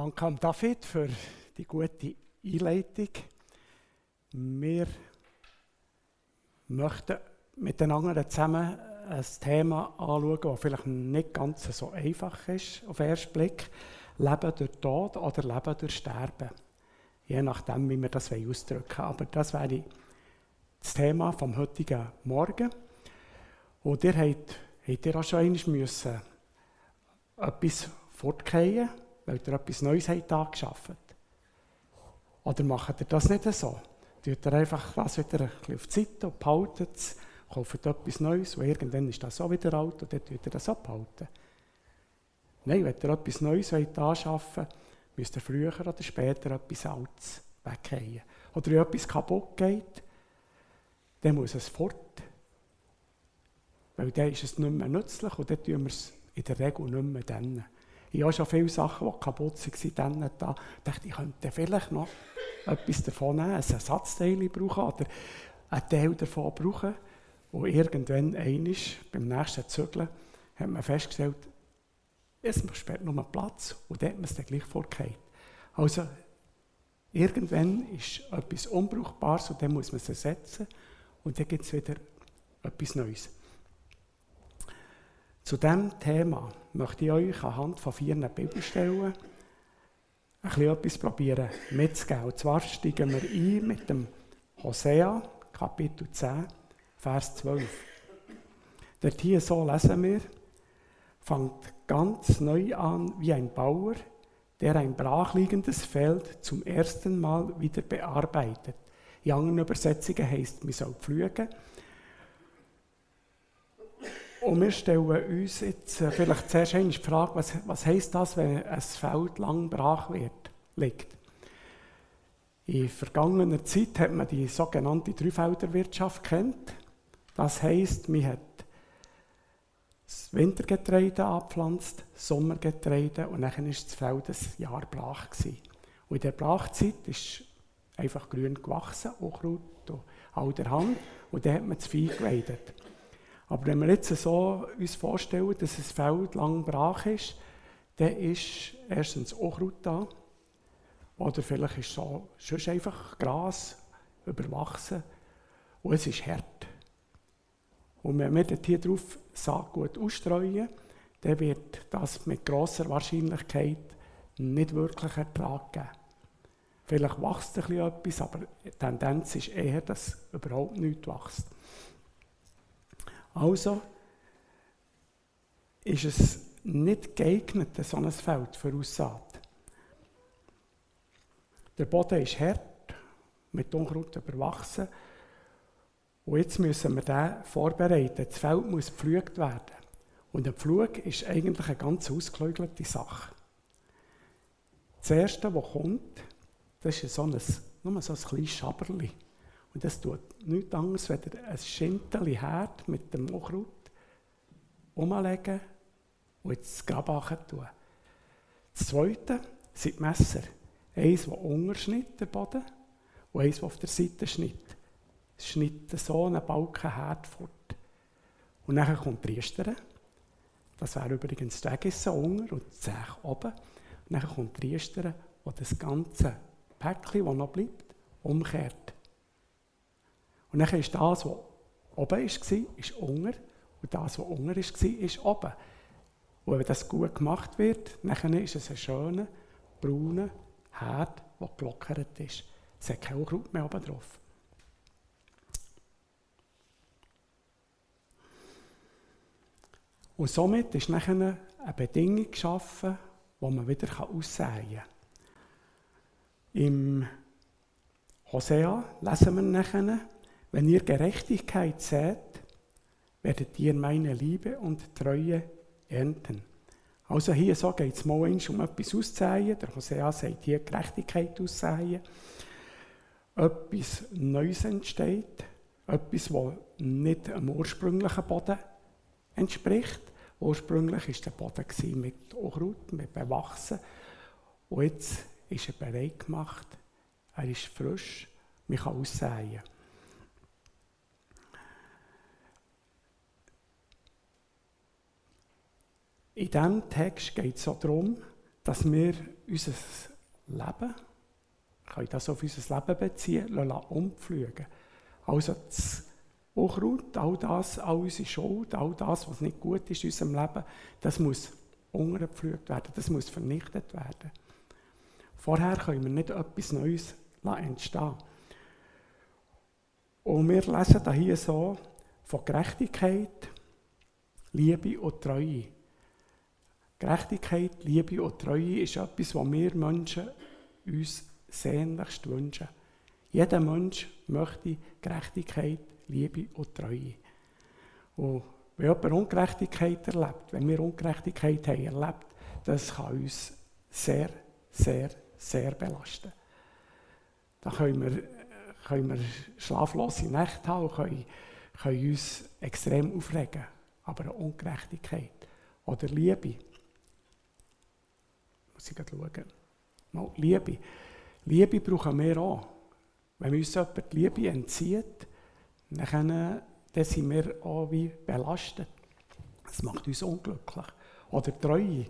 Danke an David für die gute Einleitung. Wir möchten miteinander zusammen ein Thema anschauen, das vielleicht nicht ganz so einfach ist auf den ersten Blick. Leben durch Tod oder Leben durch Sterben. Je nachdem, wie wir das ausdrücken wollen. Aber das wäre das Thema vom heutigen Morgen. Und ihr habt, habt ihr auch schon einmal müssen etwas fortgehen weil ihr etwas Neues habt angeschafft. Oder macht ihr das nicht so? Tut ihr einfach das wieder ein bisschen auf die Seite und behaltet es, kauft etwas Neues und irgendwann ist das auch wieder alt und dann tut ihr das abhalten. Nein, wenn ihr etwas Neues anschaffen wollt, müsst ihr früher oder später etwas Altes weggehen. Oder wenn etwas kaputt geht, dann muss es fort. Weil dann ist es nicht mehr nützlich und dann tun wir es in der Regel nicht mehr dann. Ich habe schon viele Sachen, die kaputt waren, dann da. Ich dachte, ich könnte vielleicht noch etwas davon nehmen, ein Ersatzteil brauchen oder einen Teil davon brauchen. Und irgendwann, einisch, beim nächsten Zügeln, hat man festgestellt, es spät nur Platz und dann hat man es gleich vorgehört. Also, irgendwann ist etwas Unbrauchbares und dann muss man es ersetzen und dann gibt es wieder etwas Neues. Zu diesem Thema möchte ich euch anhand von vier Bibelstellen ein etwas probieren mitzugeben. Und zwar steigen wir ein mit dem Hosea, Kapitel 10, Vers 12. Dort hier so lesen wir, fängt ganz neu an wie ein Bauer, der ein brachliegendes Feld zum ersten Mal wieder bearbeitet. In anderen Übersetzungen heißt, man soll pflügen. Und wir stellen uns jetzt äh, vielleicht zuerst einmal die Frage, was, was heisst das, wenn ein Feld lang brach wird, liegt? In vergangener Zeit hat man die sogenannte Dreifelderwirtschaft kennt. Das heisst, man hat das Wintergetreide angepflanzt, Sommergetreide und dann war das Feld ein Jahr brach. Gewesen. Und in der Brachzeit ist einfach grün gewachsen, Unkraut und all der Hand, und dann hat man das Vieh geweidet. Aber wenn wir jetzt so uns vorstellen, dass ein Feld lang brach ist, dann ist erstens Unkraut da. Oder vielleicht ist so sonst einfach Gras überwachsen. Und es ist hart. Und wenn wir hier drauf Saatgut ausstreuen, dann wird das mit grosser Wahrscheinlichkeit nicht wirklich Ertrag geben. Vielleicht wächst ein bisschen etwas, aber die Tendenz ist eher, dass überhaupt nichts wächst. Also ist es nicht geeignet, so ein Feld für Aussaat. Der Boden ist hart, mit Unkraut überwachsen. Und jetzt müssen wir den vorbereiten. Das Feld muss gepflügt werden. Und ein Pflug ist eigentlich eine ganz ausgeklügelte Sache. Das Erste, was kommt, das ist so ein, nur so ein kleines Schaberli. Und das tut nichts anderes, als ein Schinteli Herd mit dem Unkraut umlegen und ins Graben tun. Das Zweite sind die Messer. Eins, das unterschnitt, der Boden, und eins, das auf der Seite schnitt. Es schnitt so einen Balken Herd fort. Und dann kommt die. Das wäre übrigens die Ägisse unten und die Zech oben. Und dann kommt die die das ganze Päckchen, das noch bleibt, umkehrt. Und dann ist das, was oben war, ist unter. Und das, was unter war, ist oben. Und wenn das gut gemacht wird, dann ist es ein schöner, brauner Herd, der gelockert ist. Es hat kein Unkraut mehr oben drauf. Und somit ist nachher eine Bedingung geschaffen, die man wieder aussäen kann. Im Hosea lesen wir nachher, wenn ihr Gerechtigkeit sät, werdet ihr meine Liebe und Treue ernten. Also hier so geht es mal um etwas auszusäen. Der Hosea sagt hier Gerechtigkeit aussäen. Etwas Neues entsteht. Etwas, das nicht dem ursprünglichen Boden entspricht. Ursprünglich war der Boden mit Unkraut, mit Bewachsen. Und jetzt ist er bereit gemacht. Er ist frisch. Man kann aussäen. In diesem Text geht es so darum, dass wir unser Leben, ich kann das auf unser Leben beziehen, umpflügen. Also das Unkraut, all das, all unsere Schuld, all das, was nicht gut ist in unserem Leben, das muss untergepflügt werden, das muss vernichtet werden. Vorher können wir nicht etwas Neues entstehen Und wir lesen hier so von Gerechtigkeit, Liebe und Treue. Gerechtigkeit, Liebe und Treue ist etwas, was wir Menschen uns sehnlichst wünschen. Jeder Mensch möchte Gerechtigkeit, Liebe und Treue. Und wenn jemand Ungerechtigkeit erlebt, wenn wir Ungerechtigkeit haben erlebt, das kann uns sehr, sehr, sehr belasten. Da können wir, können wir schlaflose Nächte haben können, können uns extrem aufregen. Aber eine Ungerechtigkeit oder Liebe, muss ich schauen. Mal, Liebe. Liebe brauchen wir auch. Wenn uns jemand die Liebe entzieht, dann, dann sind wir auch wie belastet. Das macht uns unglücklich. Oder Treue.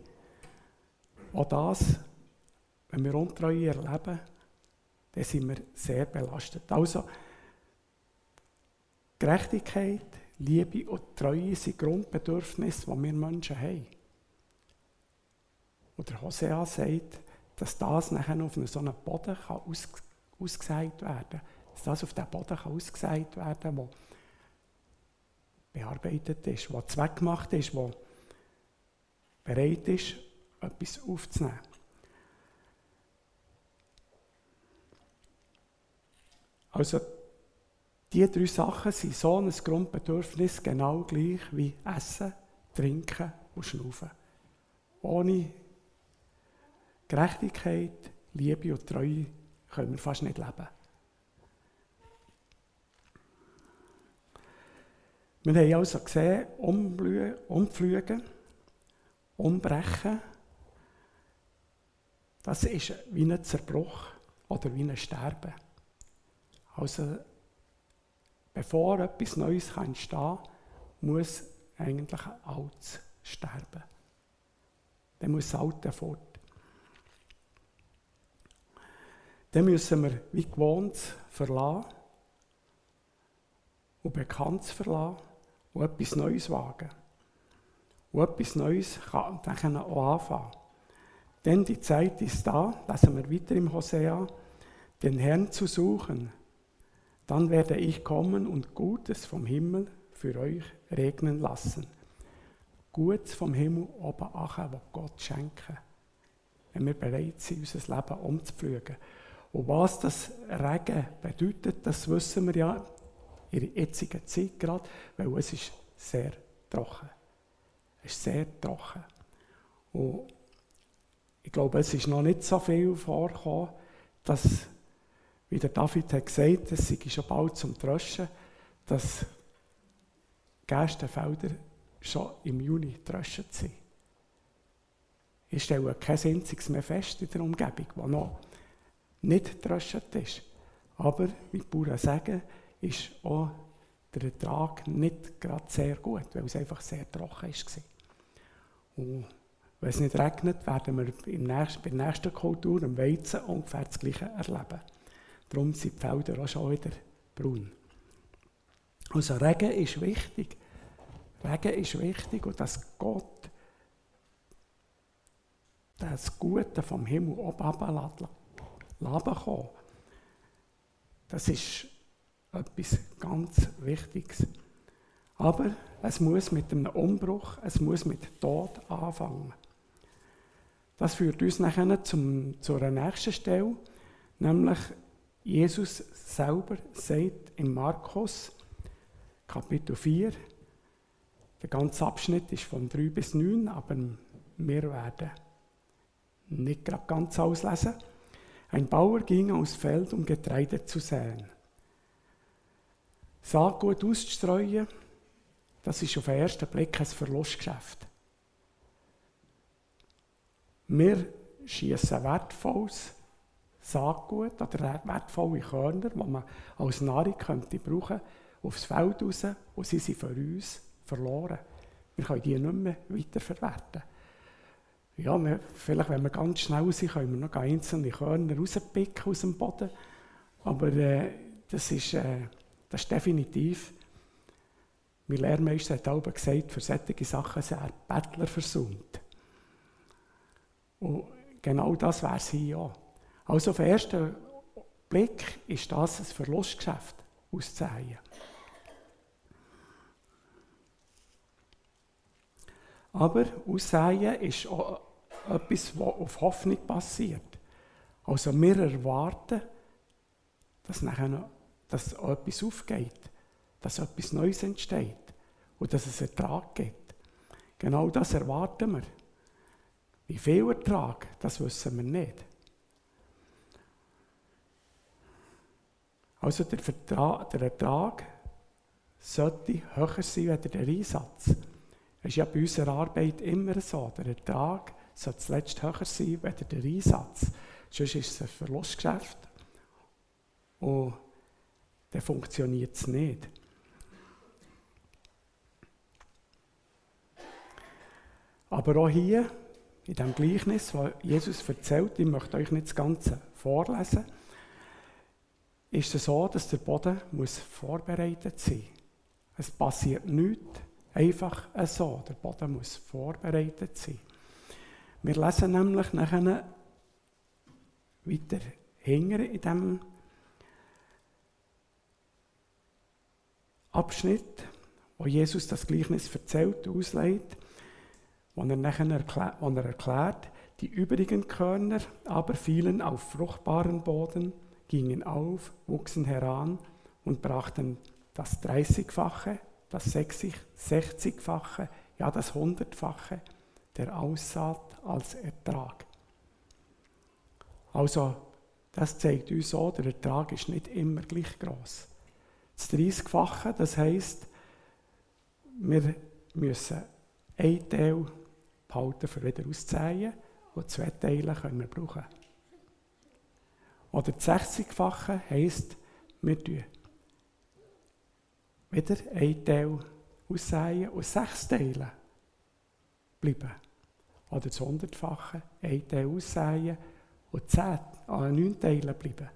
Auch das, wenn wir Untreue erleben, dann sind wir sehr belastet. Also, Gerechtigkeit, Liebe und Treue sind Grundbedürfnisse, die wir Menschen haben. Und der Hosea sagt, dass das nachher auf so einem Boden kann aus, ausgesät werden kann. Dass das auf diesen Boden kann ausgesät werden kann, der bearbeitet ist, der zweckgemacht ist, der bereit ist, etwas aufzunehmen. Also, diese drei Sachen sind so ein Grundbedürfnis genau gleich wie Essen, Trinken und Schnaufen. Ohne Gerechtigkeit, Liebe und Treue können wir fast nicht leben. Wir haben also gesehen, umfliegen, umbrechen, das ist wie ein Zerbruch oder wie ein Sterben. Also, bevor etwas Neues entstehen kann, muss eigentlich ein Altes sterben. Dann muss das Alte fort. Dann müssen wir wie gewohnt verlassen und bekannt verlassen und etwas Neues wagen. Und etwas Neues kann dann auch anfangen. Denn die Zeit ist da, lesen wir weiter im Hosea, den Herrn zu suchen. Dann werde ich kommen und Gutes vom Himmel für euch regnen lassen. Gutes vom Himmel oben achen, was Gott schenken. Wenn wir bereit sind, unser Leben umzupflügen. Und was das Regen bedeutet, das wissen wir ja in der jetzigen Zeit gerade, weil es ist sehr trocken. Es ist sehr trocken. Und ich glaube, es ist noch nicht so viel vorgekommen, dass, wie der David hat gesagt, es sei schon bald zum Tröschen, dass Gerstenfelder schon im Juni getröscht sind. Ich stelle kein einziges mehr fest in der Umgebung, wo noch nicht getröscht ist. Aber, wie die Bauern sagen, ist auch der Ertrag nicht gerade sehr gut, weil es einfach sehr trocken war. Und wenn es nicht regnet, werden wir im nächsten, bei der nächsten Kultur, im Weizen, ungefähr das Gleiche erleben. Darum sind die Felder auch schon wieder braun. Also Regen ist wichtig. Regen ist wichtig und dass Gott das Gute vom Himmel oben Leben kommen. Das ist etwas ganz Wichtiges. Aber es muss mit einem Umbruch, es muss mit Tod anfangen. Das führt uns nachher zum, zu einer nächsten Stelle, nämlich Jesus selber sagt in Markus Kapitel 4, der ganze Abschnitt ist von 3 bis 9, aber wir werden nicht gerade ganz auslesen. Ein Bauer ging aufs Feld, um Getreide zu säen. Saatgut auszustreuen, das ist auf den ersten Blick ein Verlustgeschäft. Wir schießen wertvolles Saatgut oder wertvolle Körner, die man als Nahrung könnte brauchen aufs Feld raus und sie sind für uns verloren. Wir können die nicht mehr weiterverwerten. Ja, wir, vielleicht, wenn wir ganz schnell sind, können wir noch einzelne Körner rauspicken aus dem Boden. Aber äh, das, ist, äh, das ist definitiv, mein Lehrmeister hat auch gesagt, für solche Sachen sind er Bettler versucht. Und genau das wäre es hier auch. Also auf den ersten Blick ist das ein Verlustgeschäft auszusehen. Aber Aussehen ist auch etwas, was auf Hoffnung passiert. Also wir erwarten, dass, nachher, dass etwas aufgeht, dass etwas Neues entsteht und dass es Ertrag gibt. Genau das erwarten wir. Wie viel Ertrag, das wissen wir nicht. Also der, Vertrag, der Ertrag sollte höher sein als der Einsatz. Es ist ja bei unserer Arbeit immer so. Der Ertrag soll zuletzt höher sein als der Einsatz. Sonst ist es ein Verlustgeschäft und dann funktioniert es nicht. Aber auch hier, in dem Gleichnis, das Jesus erzählt, ich möchte euch nicht das Ganze vorlesen, ist es so, dass der Boden muss vorbereitet sein muss. Es passiert nichts einfach so. Der Boden muss vorbereitet sein. Wir lesen nämlich nachher weiter hinten in diesem Abschnitt, wo Jesus das Gleichnis erzählt, auslegt, wo er wo er erklärt, die übrigen Körner aber fielen auf fruchtbaren Boden, gingen auf, wuchsen heran und brachten das Dreißigfache, das 60-fache, ja das Hundertfache der Aussaat als Ertrag. Also, das zeigt uns so, der Ertrag ist nicht immer gleich groß. Das 30-fache, das heisst, wir müssen ein Teil behalten, für wieder auszuzählen, und zwei Teile können wir brauchen. Oder das 60-fache heisst, wir tun wieder ein Teil aussäen und sechs Teile bleiben. Oder das Hundertfache, ein Teil aussäen und zehn, an neun Teilen bleiben.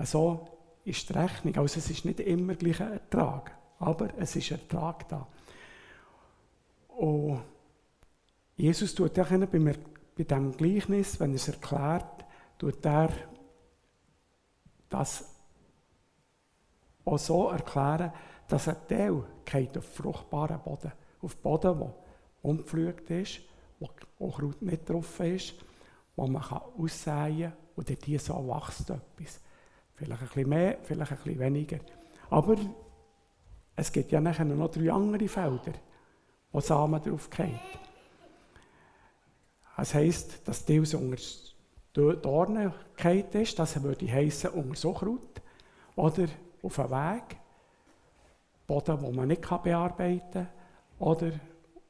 So ist die Rechnung. Also es ist nicht immer gleich ein Ertrag, aber es ist Ertrag da. Und Jesus tut auch bei, diesem Gleichnis, wenn er es erklärt, tut er das auch so erklären, dass ein Teil auf fruchtbaren Boden, auf Boden, der umpflügt ist, wo Kraut nicht drauf ist, wo man kann aussäen kann und hier so wächst etwas. Vielleicht ein bisschen mehr, vielleicht ein bisschen weniger. Aber es gibt ja nachher noch drei andere Felder, wo Samen drauf gehen. Das heisst, dass die unter Dornen ist, das würde heissen unter Suchrut oder auf einem Weg, Boden, den man nicht bearbeiten kann, oder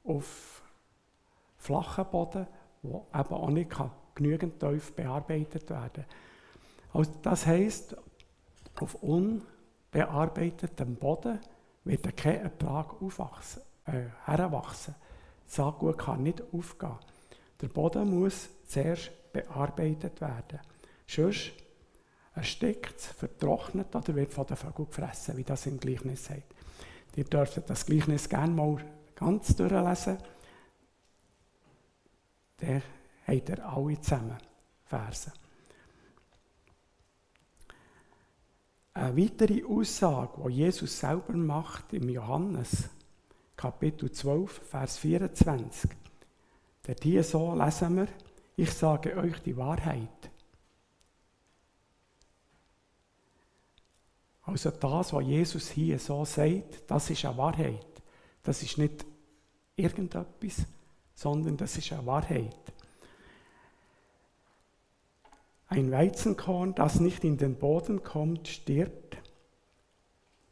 auf flachen Boden, wo eben auch nicht genügend tief bearbeitet werden kann. Also das heisst, auf unbearbeitetem Boden wird kein Ertrag äh, heranwachsen. Das Saatgut kann nicht aufgehen. Der Boden muss zuerst bearbeitet werden. Sonst erstickt es, vertrocknet oder wird von den Vögeln gefressen, wie das im Gleichnis sagt. Ihr dürft das Gleichnis gerne mal ganz durchlesen. Der habt ihr alle zusammen Verse. Eine weitere Aussage, die Jesus selber macht im Johannes, Kapitel 12, Vers 24. Dort hier so lesen wir, ich sage euch die Wahrheit. Also das, was Jesus hier so sagt, das ist eine Wahrheit. Das ist nicht irgendetwas, sondern das ist eine Wahrheit. Ein Weizenkorn, das nicht in den Boden kommt, stirbt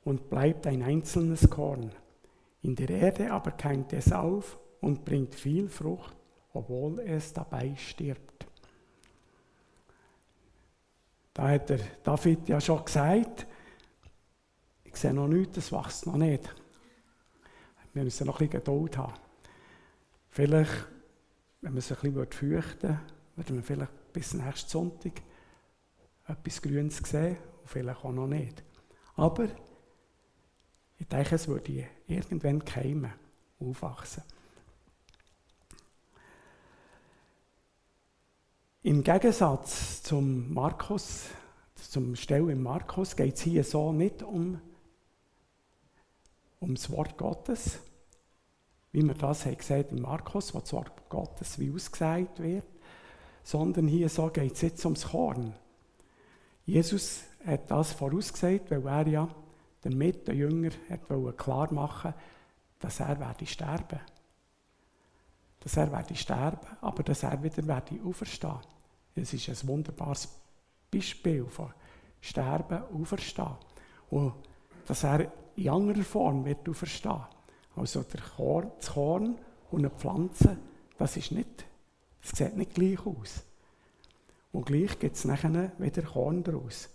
und bleibt ein einzelnes Korn. In der Erde aber keimt es auf und bringt viel Frucht, obwohl es dabei stirbt. Da hat der David ja schon gesagt, ich sehe noch nichts, das wächst noch nicht. Wir müssen noch ein bisschen Geduld haben. Vielleicht wenn man sich ein bisschen fürchten würde, man vielleicht bis nächsten Sonntag etwas Grünes sehen und vielleicht auch noch nicht. Aber ich denke, es würde irgendwann keimen, aufwachsen. Im Gegensatz zum Markus, zum Stell im Markus, geht es hier so nicht um, um das Wort Gottes, wie wir das haben gesehen im Markus, wo Wort Gottes wie ausgesagt wird, sondern hier so geht es jetzt ums Korn. Jesus hat das vorausgesagt, weil er ja damit den Jünger hat klar machen dass er werde sterben Dass er werde sterben, aber dass er wieder werde auferstehen. Es ist ein wunderbares Beispiel von Sterben, Auferstehen. Und dass er in anderer Form wird auferstehen. Also der Korn, das Korn und eine Pflanze, das ist nicht, es sieht nicht gleich aus. Und gleich gibt es nachher wieder Korn daraus.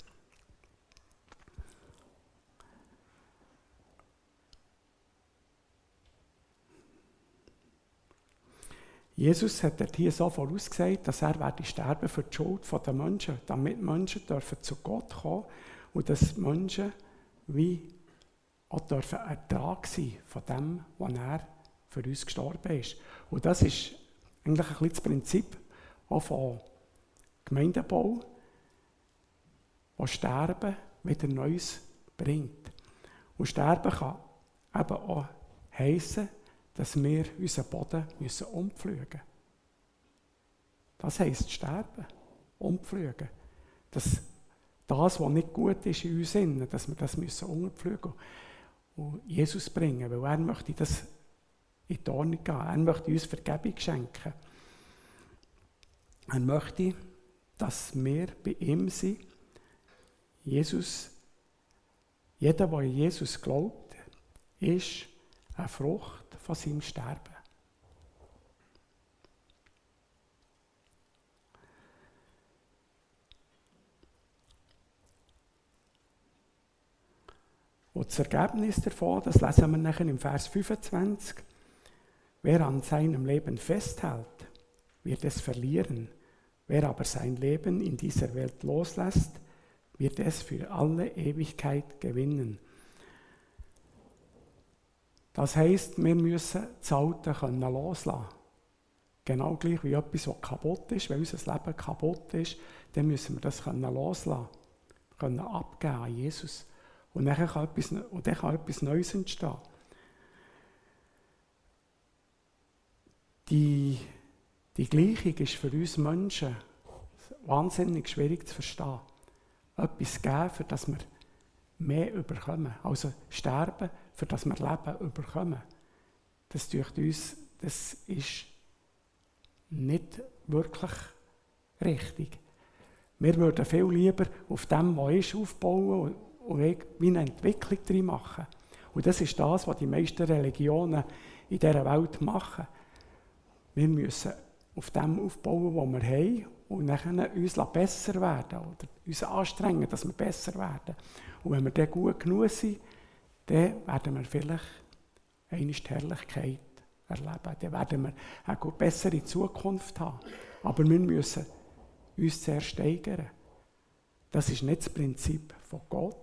Jesus hat hier so vorausgesagt, dass er werde sterben für die Schuld der Menschen, damit Menschen dürfen zu Gott kommen und dass Menschen wie auch dürfen Ertrag sein von dem, was er für uns gestorben ist. Und das ist eigentlich ein bisschen das Prinzip auch von Gemeindebau, wo Sterben wieder Neues bringt. Und Sterben kann eben auch heissen, dass wir unseren Boden müssen umpflügen müssen. Das heisst sterben, umpflügen. Dass das, was nicht gut ist in uns, dass wir das müssen umpflügen und Jesus bringen, weil er möchte das in die Ordnung gehen. Er möchte uns Vergebung schenken. Er möchte, dass wir bei ihm sind. Jesus, jeder, der in Jesus glaubt, ist eine Frucht von seinem Sterben. Und das Ergebnis davon, das lesen wir nachher im Vers 25. Wer an seinem Leben festhält, wird es verlieren. Wer aber sein Leben in dieser Welt loslässt, wird es für alle Ewigkeit gewinnen. Das heisst, wir müssen das Alte können loslassen Genau gleich wie etwas, was kaputt ist. Wenn unser Leben kaputt ist, dann müssen wir das können loslassen können, abgeben an Jesus. Und dann kann etwas, und dann kann etwas Neues entstehen. Die, die Gleichung ist für uns Menschen wahnsinnig schwierig zu verstehen. Etwas geben, für das wir mehr überkommen. Also sterben, für das wir Leben überkommen. Das durch uns, das ist nicht wirklich richtig. Wir würden viel lieber auf dem, was ist, aufbauen und wie eine Entwicklung drin machen. Und das ist das, was die meisten Religionen in dieser Welt machen. Wir müssen auf dem aufbauen, was wir haben und dann uns besser werden oder uns anstrengen, dass wir besser werden. Und wenn wir dann gut genug sind, dann werden wir vielleicht eine Herrlichkeit erleben. Dann werden wir eine bessere Zukunft haben. Aber wir müssen uns sehr steigern. Das ist nicht das Prinzip von Gott.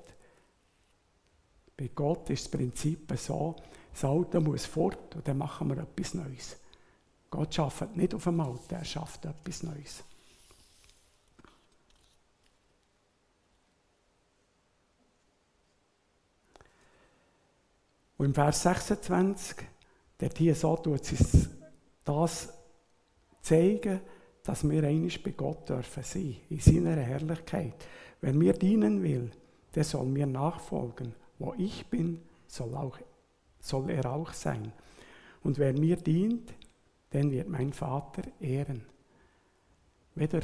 Bei Gott ist das Prinzip so, das Alte muss fort und dann machen wir etwas Neues. Gott schafft nicht auf dem Alten, er schafft etwas Neues. Und im Vers 26, der hier so tut es das zeigen, dass wir einig bei Gott dürfen sein, in seiner Herrlichkeit. Wenn mir dienen will, der soll mir nachfolgen. Wo ich bin, soll, auch, soll er auch sein. Und wer mir dient, den wird mein Vater ehren. Weder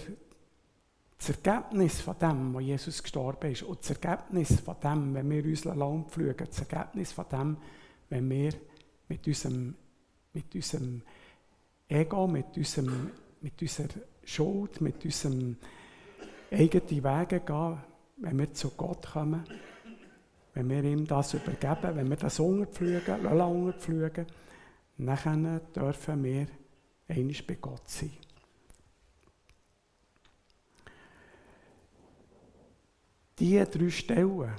das Ergebnis von dem, wo Jesus gestorben ist, und das Ergebnis von dem, wenn wir uns Land pflügen, das Ergebnis von dem, wenn wir mit unserem, mit unserem Ego, mit, unserem, mit unserer Schuld, mit unserem eigenen Wege gehen, wenn wir zu Gott kommen, wenn wir ihm das übergeben, wenn wir das unterpflügen, unterpflügen, dann dürfen wir einmal bei Gott sein. Diese drei Stellen,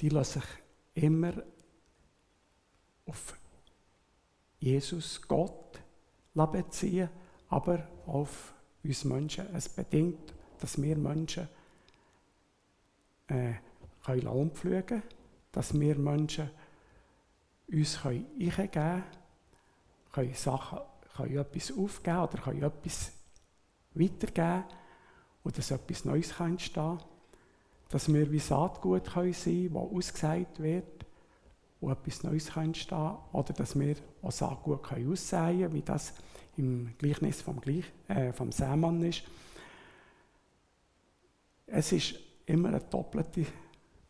die lassen sich immer auf Jesus, Gott, beziehen, aber auf uns Menschen. Es bedingt, dass wir Menschen äh, können umfliegen können, dass wir Menschen uns eingeben können, können Sachen, können etwas aufgeben oder können etwas weitergeben und dass etwas Neues entstehen kann dass wir wie Saatgut können sein können, das ausgesät wird und etwas Neues entstehen kann. Oder dass wir auch Saatgut können aussehen können, wie das im Gleichnis vom, Gleich, äh, vom Sämann ist. Es ist immer eine doppelte,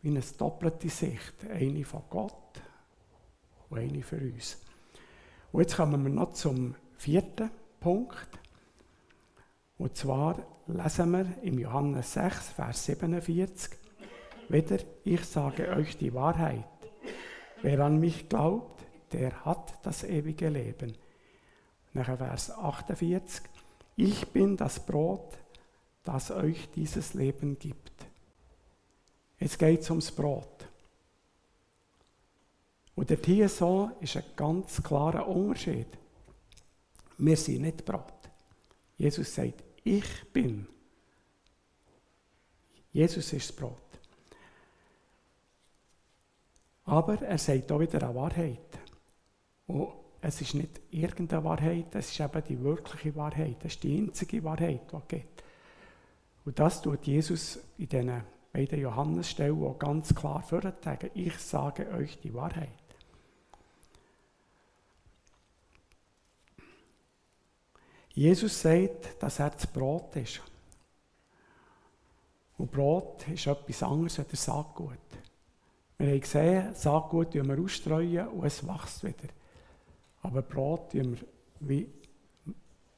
wie eine doppelte Sicht. Eine von Gott und eine für uns. Und jetzt kommen wir noch zum vierten Punkt. Und zwar lesen wir im Johannes 6, Vers 47 wieder, ich sage euch die Wahrheit. Wer an mich glaubt, der hat das ewige Leben. Nachher Vers 48, ich bin das Brot, das euch dieses Leben gibt. Jetzt geht es ums Brot. Und der hier so ist ein ganz klarer Unterschied. Wir sind nicht Brot. Jesus sagt, ich bin. Jesus ist das Brot. Aber er sagt auch wieder eine Wahrheit. Und es ist nicht irgendeine Wahrheit, es ist eben die wirkliche Wahrheit. Das ist die einzige Wahrheit, die es gibt. Und das tut Jesus in diesen beiden Johannesstellen auch ganz klar vortragen. Ich sage euch die Wahrheit. Jesus sagt, dass er das Brot ist. Und Brot ist etwas anderes als Saatgut. Wir haben gesehen, Saatgut wir ausstreuen und es wächst wieder. Aber Brot wir wie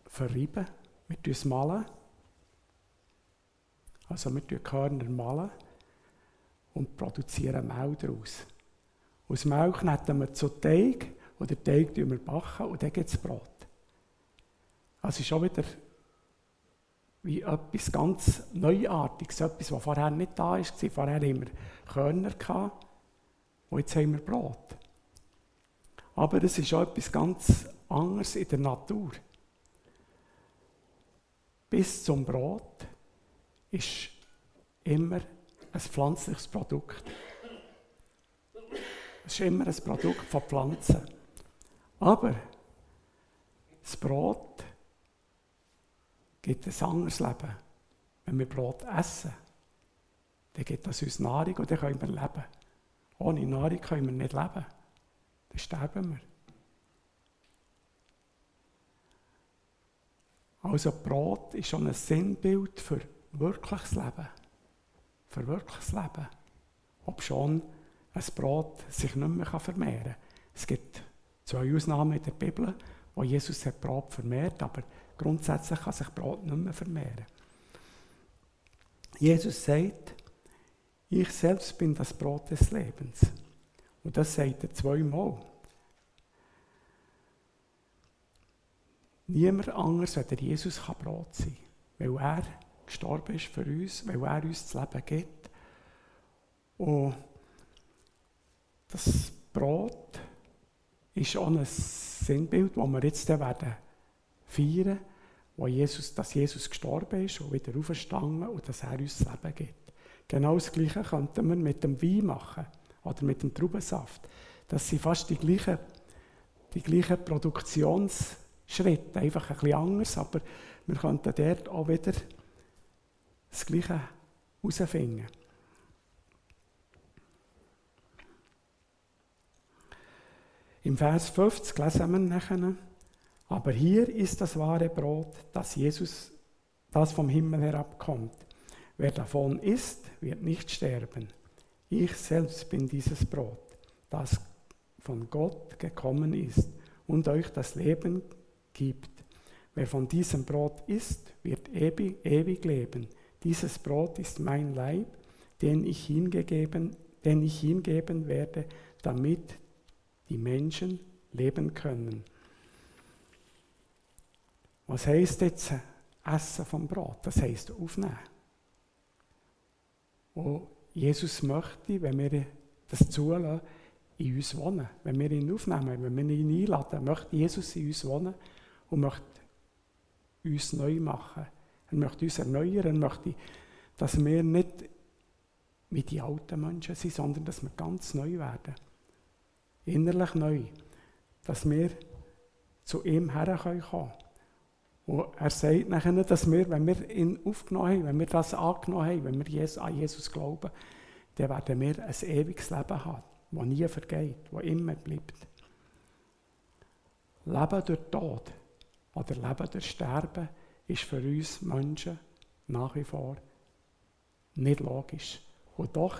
verreiben. Wir malen. Also wir tun Körner malen und produzieren Mehl daraus. Aus Mehl kneten wir zu Teig und den Teig wir backen und dann gibt es Brot. Also ist auch wieder wie etwas ganz Neuartiges, etwas, was vorher nicht da war. Vorher hatten wir Körner und jetzt haben wir Brot. Aber es ist auch etwas ganz anderes in der Natur. Bis zum Brot ist immer ein pflanzliches Produkt. Es ist immer ein Produkt von Pflanzen. Aber das Brot gibt ein anderes Leben. Wenn wir Brot essen, dann gibt das uns Nahrung und dann können wir leben. Ohne Nahrung können wir nicht leben. Dann sterben wir. Also Brot ist schon ein Sinnbild für wirkliches Leben. Für wirkliches Leben. Ob schon ein Brot sich nicht mehr vermehren kann. Es gibt zwei Ausnahmen in der Bibel, wo Jesus hat Brot vermehrt, aber Grundsätzlich kann sich Brot nicht mehr vermehren. Jesus sagt, ich selbst bin das Brot des Lebens. Und das sagt er zweimal. Niemand anders als Jesus kann Brot sein, weil er gestorben ist für uns, weil er uns das Leben gibt. Und das Brot ist auch ein Sinnbild, das wir jetzt werden feiern, wo Jesus, dass Jesus gestorben ist und wieder auferstanden und dass er uns das Leben gibt. Genau das Gleiche könnten wir mit dem Wein machen oder mit dem Traubensaft. Das sind fast die gleichen, die gleichen Produktionsschritte, einfach ein bisschen anders, aber wir könnten dort auch wieder das Gleiche herausfinden. Im Vers 50 lesen wir nachher, aber hier ist das wahre Brot, das Jesus, das vom Himmel herabkommt. Wer davon isst, wird nicht sterben. Ich selbst bin dieses Brot, das von Gott gekommen ist und euch das Leben gibt. Wer von diesem Brot isst, wird ewig, ewig leben. Dieses Brot ist mein Leib, den ich hingegeben, den ich hingeben werde, damit die Menschen leben können. Was heisst jetzt Essen vom Brot? Das heisst aufnehmen. Und Jesus möchte, wenn wir das zulassen, in uns wohnen. Wenn wir ihn aufnehmen, wenn wir ihn einladen, möchte Jesus in uns wohnen und möchte uns neu machen. Er möchte uns erneuern, er möchte, dass wir nicht wie die alten Menschen sind, sondern dass wir ganz neu werden. Innerlich neu. Dass wir zu ihm herkommen können. Und er sagt nachher, dass wir, wenn wir ihn aufgenommen haben, wenn wir das angenommen haben, wenn wir an Jesus glauben, dann werden wir ein ewiges Leben haben, das nie vergeht, das immer bleibt. Leben durch Tod oder Leben durch Sterben ist für uns Menschen nach wie vor nicht logisch. Und doch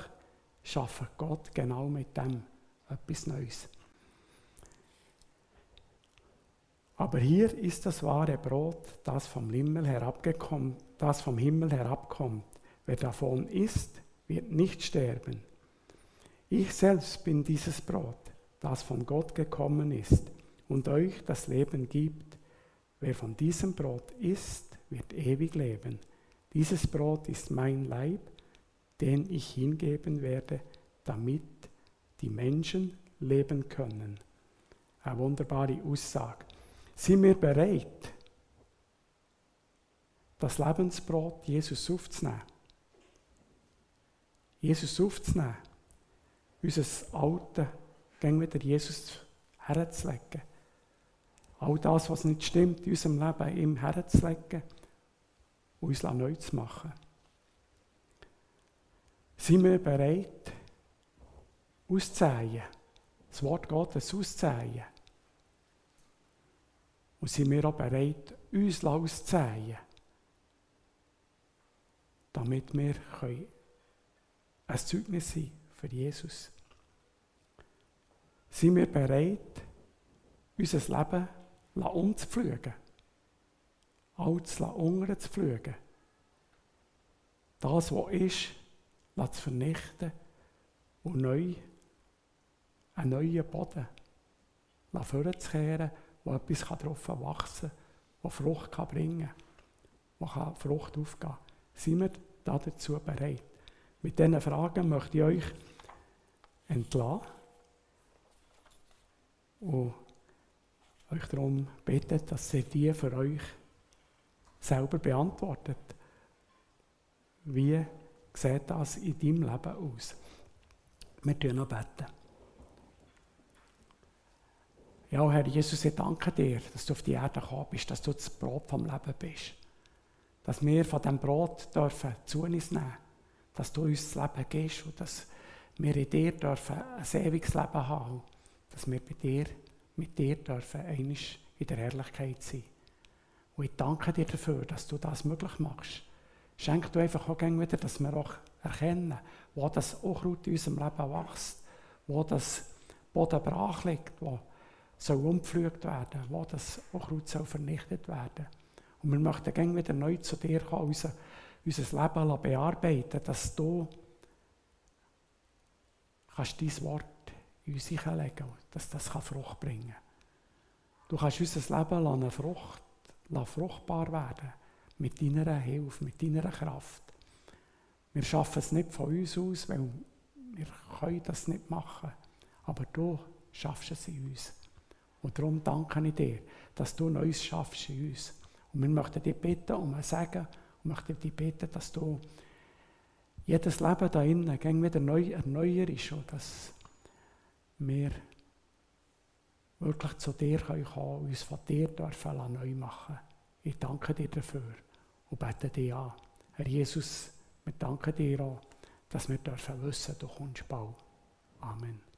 schafft Gott genau mit dem etwas Neues. Aber hier ist das wahre Brot, das vom Himmel herabgekommen, das vom Himmel herabkommt. Wer davon isst, wird nicht sterben. Ich selbst bin dieses Brot, das von Gott gekommen ist und euch das Leben gibt. Wer von diesem Brot isst, wird ewig leben. Dieses Brot ist mein Leib, den ich hingeben werde, damit die Menschen leben können. Eine wunderbare Aussage. Sind wir bereit, das Lebensbrot Jesus aufzunehmen? Jesus aufzunehmen, unser Alte, gegen wieder Jesus herzulegen. All das, was nicht stimmt in unserem Leben, ihm herzulegen und uns neu zu machen. Sind wir bereit, auszuzählen, das Wort Gottes auszuzählen? Und sind wir auch bereit, uns auszuzählen, damit wir ein Zeugnis sein für Jesus? Sind wir bereit, unser Leben umzupflügen? Alles unterzupflügen? Das, was ist, zu vernichten und neu, einen neuen Boden vorzukehren, wo etwas darauf wachsen kann, wo Frucht kann bringen kann, wo Frucht aufgehen kann. Sind wir dazu bereit? Mit diesen Fragen möchte ich euch entlassen und euch darum bitten, dass ihr die für euch selber beantwortet. Wie sieht das in deinem Leben aus? Wir beten noch beten. Ja, Herr Jesus, ich danke dir, dass du auf die Erde gekommen bist, dass du das Brot vom Leben bist. Dass wir von diesem Brot dürfen zu uns nehmen, dass du uns das Leben gibst und dass wir in dir dürfen ein ewiges Leben haben, dass wir bei dir, mit dir dürfen einig in der Herrlichkeit sein. Und ich danke dir dafür, dass du das möglich machst. Schenk du einfach auch wieder, dass wir auch erkennen, wo das Unkraut in unserem Leben wächst, wo das Boden brach liegt, wo soll umgepflügt werden, wo das Unkraut soll vernichtet werden. Und wir möchten gerne wieder neu zu dir kommen, unser, unser Leben bearbeiten, dass du kannst dein Wort in uns hineinlegen dass das Frucht bringen kann. Du kannst unser Leben eine Frucht, fruchtbar werden mit deiner Hilfe, mit deiner Kraft. Wir schaffen es nicht von uns aus, weil wir können das nicht machen. Aber du schaffst es in uns. Und darum danke ich dir, dass du Neues schaffst in uns. Und wir möchten dich bitten um ein Segen und möchten dich bitten, dass du jedes Leben da innen wieder neu erneuerst und dass wir wirklich zu dir kommen können, uns von dir dürfen neu machen. Ich danke dir dafür und bete dich an. Herr Jesus, wir danken dir auch, dass wir dürfen wissen, du kommst bald. Amen.